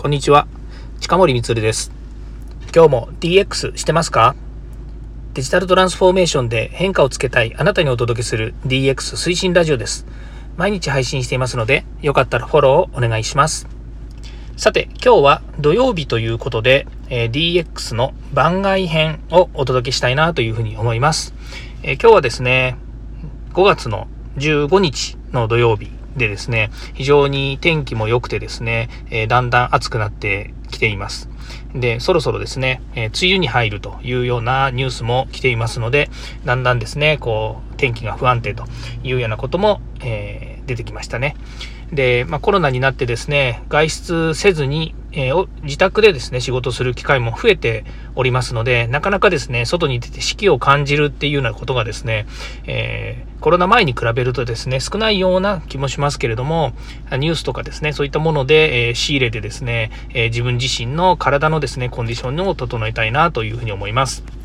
こんにちは。近森光です。今日も DX してますか？デジタルトランスフォーメーションで変化をつけたいあなたにお届けする DX 推進ラジオです。毎日配信していますので、よかったらフォローをお願いします。さて、今日は土曜日ということで、えー、DX の番外編をお届けしたいなというふうに思います。えー、今日はですね、5月の15日の土曜日でですね、非常に天気も良くてですね、えー、だんだん暑くなってきています。で、そろそろですね、えー、梅雨に入るというようなニュースも来ていますので、だんだんですね、こう、天気が不安定というようなことも、えー、出てきましたね。で、まあ、コロナになってですね、外出せずに、えー、自宅でですね、仕事する機会も増えておりますので、なかなかですね、外に出て四季を感じるっていうようなことがですね、えー、コロナ前に比べるとですね、少ないような気もしますけれども、ニュースとかですね、そういったもので、えー、仕入れてですね、え自分自身の体のですね、コンディションを整えたいなというふうに思います。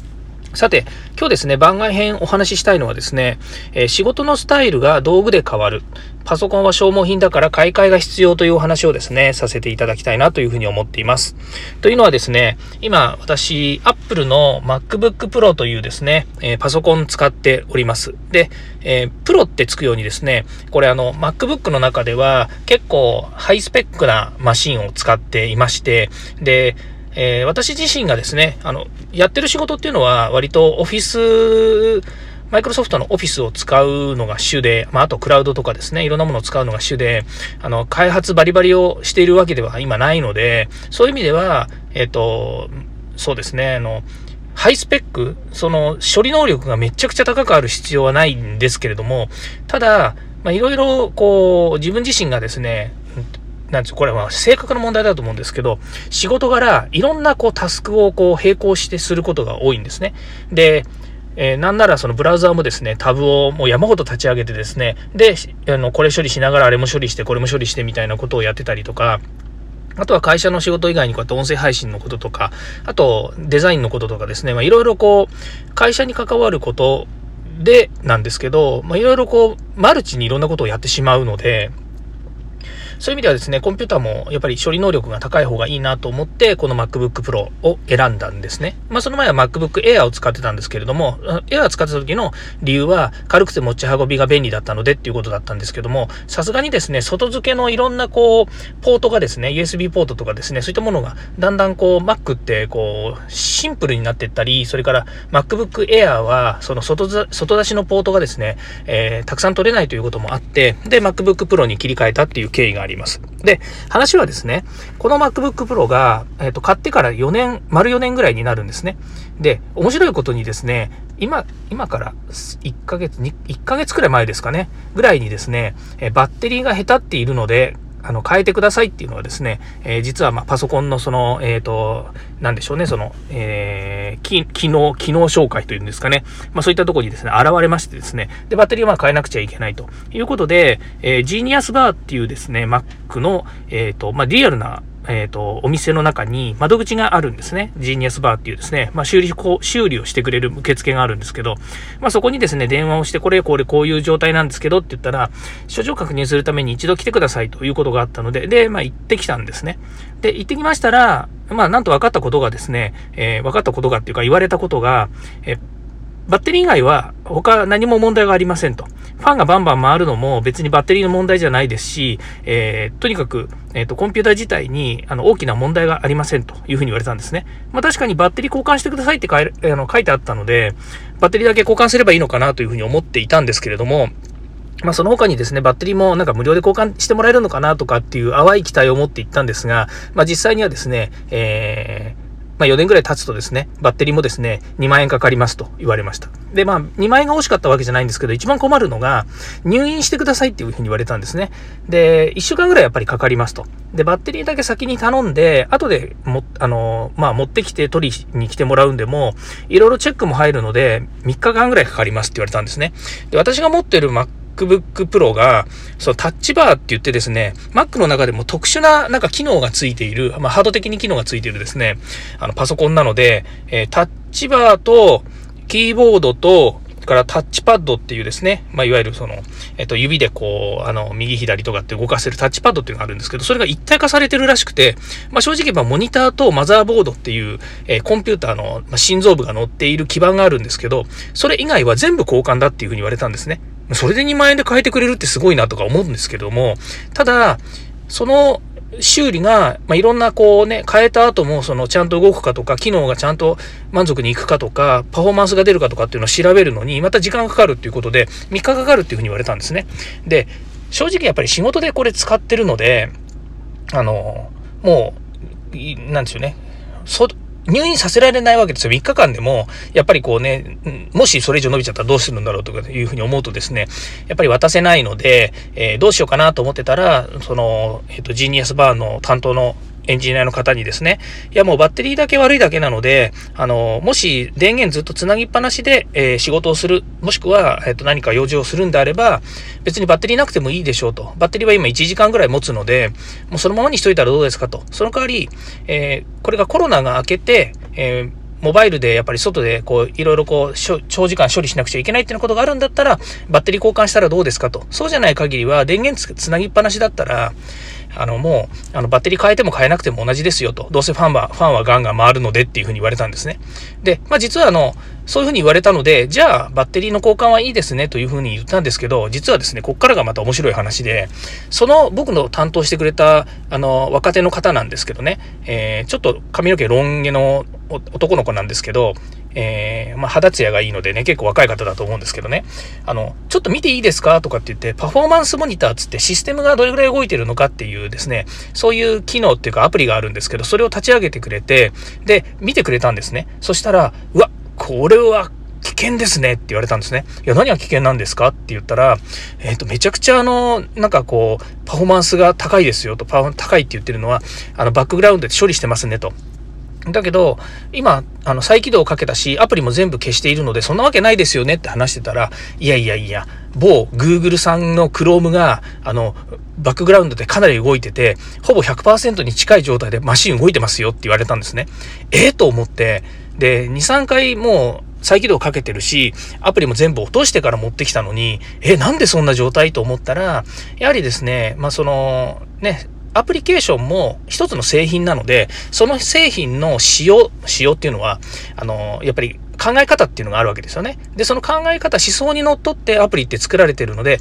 さて、今日ですね、番外編お話ししたいのはですね、えー、仕事のスタイルが道具で変わる。パソコンは消耗品だから買い替えが必要というお話をですね、させていただきたいなというふうに思っています。というのはですね、今私、Apple の MacBook Pro というですね、えー、パソコン使っております。で、えー、プロってつくようにですね、これあの、MacBook の中では結構ハイスペックなマシンを使っていまして、で、えー、私自身がですね、あの、やってる仕事っていうのは割とオフィス、マイクロソフトのオフィスを使うのが主で、まあ、あとクラウドとかですね、いろんなものを使うのが主で、あの、開発バリバリをしているわけでは今ないので、そういう意味では、えっ、ー、と、そうですね、あの、ハイスペック、その処理能力がめちゃくちゃ高くある必要はないんですけれども、ただ、まあ、いろいろ、こう、自分自身がですね、なんこれは性格の問題だと思うんですけど、仕事柄、いろんなこうタスクをこう並行してすることが多いんですね。で、えー、なんならそのブラウザーもですね、タブをもう山ほど立ち上げてですね、で、あの、これ処理しながらあれも処理して、これも処理してみたいなことをやってたりとか、あとは会社の仕事以外にこうやって音声配信のこととか、あとデザインのこととかですね、まあいろいろこう、会社に関わることでなんですけど、まあいろいろこう、マルチにいろんなことをやってしまうので、そういう意味ではですね、コンピューターもやっぱり処理能力が高い方がいいなと思って、この MacBook Pro を選んだんですね。まあその前は MacBook Air を使ってたんですけれども、Air 使ってた時の理由は軽くて持ち運びが便利だったのでっていうことだったんですけども、さすがにですね、外付けのいろんなこう、ポートがですね、USB ポートとかですね、そういったものがだんだんこう、Mac ってこう、シンプルになってったり、それから MacBook Air はその外外出しのポートがですね、えー、たくさん取れないということもあって、で、MacBook Pro に切り替えたっていう経緯があります。で、話はですね、この MacBook Pro が、えっ、ー、と、買ってから4年、丸4年ぐらいになるんですね。で、面白いことにですね、今、今から1ヶ月、1ヶ月くらい前ですかね、ぐらいにですね、えバッテリーが下手っているので、あの、変えてくださいっていうのはですね、えー、実は、ま、パソコンのその、えっ、ー、と、なんでしょうね、その、えー、機、能、機能紹介というんですかね。まあ、そういったとこにですね、現れましてですね、で、バッテリーは変えなくちゃいけないということで、えー、ジーニアスバーっていうですね、Mac の、えっ、と、まあ、リアルな、えっ、ー、と、お店の中に窓口があるんですね。ジーニアスバーっていうですね、まあ、修理、修理をしてくれる受付があるんですけど、まあ、そこにですね、電話をして、これ、これ、こういう状態なんですけどって言ったら、症状確認するために一度来てくださいということがあったので、で、まあ、行ってきたんですね。で、行ってきましたら、まあ、なんと分かったことがですね、えー、分かったことがっていうか言われたことが、えーバッテリー以外は他何も問題がありませんと。ファンがバンバン回るのも別にバッテリーの問題じゃないですし、えー、とにかく、えっ、ー、と、コンピューター自体にあの大きな問題がありませんというふうに言われたんですね。まあ確かにバッテリー交換してくださいって書いあの書いてあったので、バッテリーだけ交換すればいいのかなというふうに思っていたんですけれども、まあ、その他にですね、バッテリーもなんか無料で交換してもらえるのかなとかっていう淡い期待を持っていったんですが、まあ、実際にはですね、えー、まあ、4年ぐらい経つとですね、バッテリーもですね、2万円かかりますと言われました。で、まあ、2万円が欲しかったわけじゃないんですけど、一番困るのが、入院してくださいっていうふうに言われたんですね。で、1週間ぐらいやっぱりかかりますと。で、バッテリーだけ先に頼んで、後でも、あの、まあ、持ってきて取りに来てもらうんでも、いろいろチェックも入るので、3日間ぐらいかかりますって言われたんですね。で、私が持ってる Mac MacBook Pro が、そのタッチバーって言ってですね、Mac の中でも特殊ななんか機能がついている、まあ、ハード的に機能がついているですね、あのパソコンなので、えー、タッチバーとキーボードと、からタッチパッドっていうですね、まあ、いわゆるその、えっと、指でこう、あの、右左とかって動かせるタッチパッドっていうのがあるんですけど、それが一体化されてるらしくて、まあ、正直言えばモニターとマザーボードっていう、えー、コンピューターの、ま、心臓部が載っている基板があるんですけど、それ以外は全部交換だっていうふうに言われたんですね。それで2万円で変えてくれるってすごいなとか思うんですけども、ただ、その修理が、まあ、いろんなこうね、変えた後もそのちゃんと動くかとか、機能がちゃんと満足にいくかとか、パフォーマンスが出るかとかっていうのを調べるのに、また時間がかかるっていうことで、3日かかるっていうふうに言われたんですね。で、正直やっぱり仕事でこれ使ってるので、あの、もう、なんですよね。入院させられないわけですよ。3日間でも、やっぱりこうね、もしそれ以上伸びちゃったらどうするんだろうとかいうふうに思うとですね、やっぱり渡せないので、えー、どうしようかなと思ってたら、その、えっ、ー、と、ジーニアスバーの担当のエンジニアの方にですね、いやもうバッテリーだけ悪いだけなので、あの、もし電源ずっとつなぎっぱなしで、えー、仕事をする、もしくは、えっ、ー、と、何か用事をするんであれば、別にバッテリーなくてもいいでしょうと。バッテリーは今1時間ぐらい持つので、もうそのままにしといたらどうですかと。その代わり、えー、これがコロナが明けて、えーモバイルでやっぱり外でこういろいろこう長時間処理しなくちゃいけないっていうことがあるんだったらバッテリー交換したらどうですかと。そうじゃない限りは電源つなぎっぱなしだったらあの、もう、あの、バッテリー変えても変えなくても同じですよと。どうせファンは、ファンはガンガン回るのでっていうふうに言われたんですね。で、まあ実はあの、そういうふうに言われたので、じゃあ、バッテリーの交換はいいですねというふうに言ったんですけど、実はですね、こっからがまた面白い話で、その僕の担当してくれた、あの、若手の方なんですけどね、えー、ちょっと髪の毛ロン毛の男の子なんですけど、えー、まあ、肌ツヤがいいのでね、結構若い方だと思うんですけどね、あの、ちょっと見ていいですかとかって言って、パフォーマンスモニターつってシステムがどれぐらい動いてるのかっていうですね、そういう機能っていうかアプリがあるんですけど、それを立ち上げてくれて、で、見てくれたんですね。そしたら、うわ、これは危険ですねって言われたんですね。いや、何が危険なんですかって言ったら、えっ、ー、と、めちゃくちゃあの、なんかこう、パフォーマンスが高いですよと、パ高いって言ってるのは、あの、バックグラウンドで処理してますねと。だけど、今、あの、再起動をかけたし、アプリも全部消しているので、そんなわけないですよねって話してたら、いやいやいや、某 Google さんの Chrome が、あの、バックグラウンドでかなり動いてて、ほぼ100%に近い状態でマシン動いてますよって言われたんですね。ええー、と思って、で、2、3回もう、再起動かけてるし、アプリも全部落としてから持ってきたのに、え、なんでそんな状態？と思ったら、やはりですね、まあ、その、ね、アプリケーションも一つの製品なので、その製品の仕様、仕様っていうのは、あの、やっぱり考え方っていうのがあるわけですよね。で、その考え方、思想にのっとってアプリって作られてるので、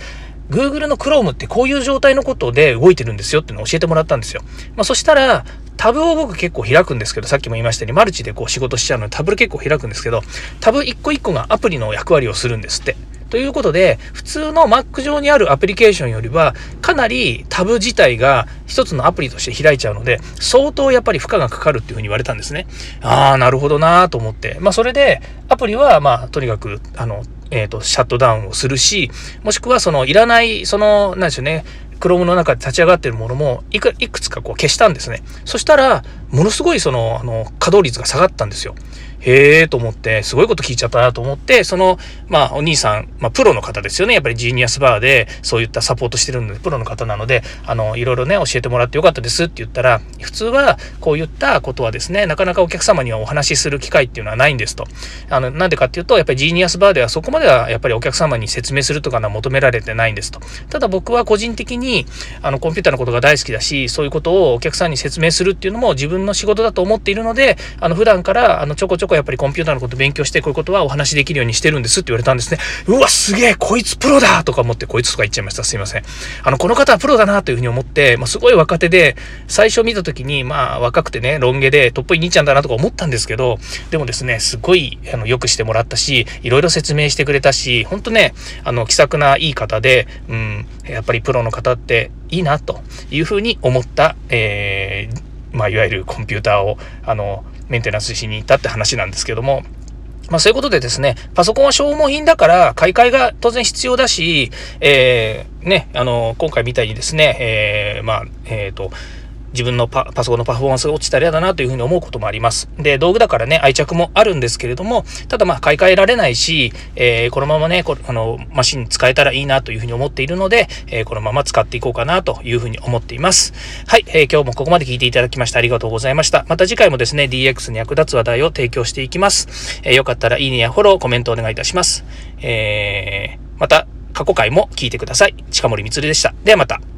Google の Chrome ってこういう状態のことで動いてるんですよっていうのを教えてもらったんですよ。まあ、そしたら、タブを僕結構開くんですけど、さっきも言いましたように、マルチでこう仕事しちゃうので、タブ結構開くんですけど、タブ一個一個がアプリの役割をするんですって。ということで、普通の Mac 上にあるアプリケーションよりは、かなりタブ自体が一つのアプリとして開いちゃうので、相当やっぱり負荷がかかるっていうふうに言われたんですね。ああ、なるほどなと思って。まあ、それで、アプリは、まあ、とにかく、あの、えっ、ー、と、シャットダウンをするし、もしくは、その、いらない、その、なんでしょうね、Chrome の中で立ち上がってるものもいくいくつかこう消したんですね。そしたら、ものすごいその、あの、稼働率が下がったんですよ。へえと思って、すごいこと聞いちゃったなと思って、その、まあ、お兄さん、まあ、プロの方ですよね。やっぱりジーニアスバーで、そういったサポートしてるので、プロの方なので、あの、いろいろね、教えてもらってよかったですって言ったら、普通は、こういったことはですね、なかなかお客様にはお話しする機会っていうのはないんですと。あの、なんでかっていうと、やっぱりジーニアスバーではそこまでは、やっぱりお客様に説明するとかのは求められてないんですと。ただ僕は個人的に、あの、コンピューターのことが大好きだし、そういうことをお客さんに説明するっていうのも自分の仕事だと思っているので、あの、普段から、あの、ちょこちょこやっぱりコンピューターのことと勉強してこういうことはお話しできるようにしてるんですって言われたんですね。うわ、すげえこいつプロだとか思って、こいつとか言っちゃいました。すいません。あの、この方はプロだなというふうに思って、まあ、すごい若手で、最初見た時に、まあ、若くてね、ロン毛で、トップイ兄ちゃんだなとか思ったんですけど、でもですね、すごい、あの、よくしてもらったし、いろいろ説明してくれたし、ほんとね、あの、気さくないい方で、うん、やっぱりプロの方っていいなというふうに思った、えー、まあ、いわゆるコンピューターを、あの、メンテナンスしに行ったって話なんですけども、まあそういうことでですね、パソコンは消耗品だから買い替えが当然必要だし、えー、ね、あの、今回みたいにですね、えー、まあ、えっ、ー、と、自分のパソコンのパフォーマンスが落ちたら嫌だなというふうに思うこともあります。で、道具だからね、愛着もあるんですけれども、ただまあ買い替えられないし、えー、このままね、こあの、マシン使えたらいいなというふうに思っているので、えー、このまま使っていこうかなというふうに思っています。はい、えー、今日もここまで聞いていただきましてありがとうございました。また次回もですね、DX に役立つ話題を提供していきます。えーよかったらいいねやフォロー、コメントお願いいたします。えーまた過去回も聞いてください。近森光でした。ではまた。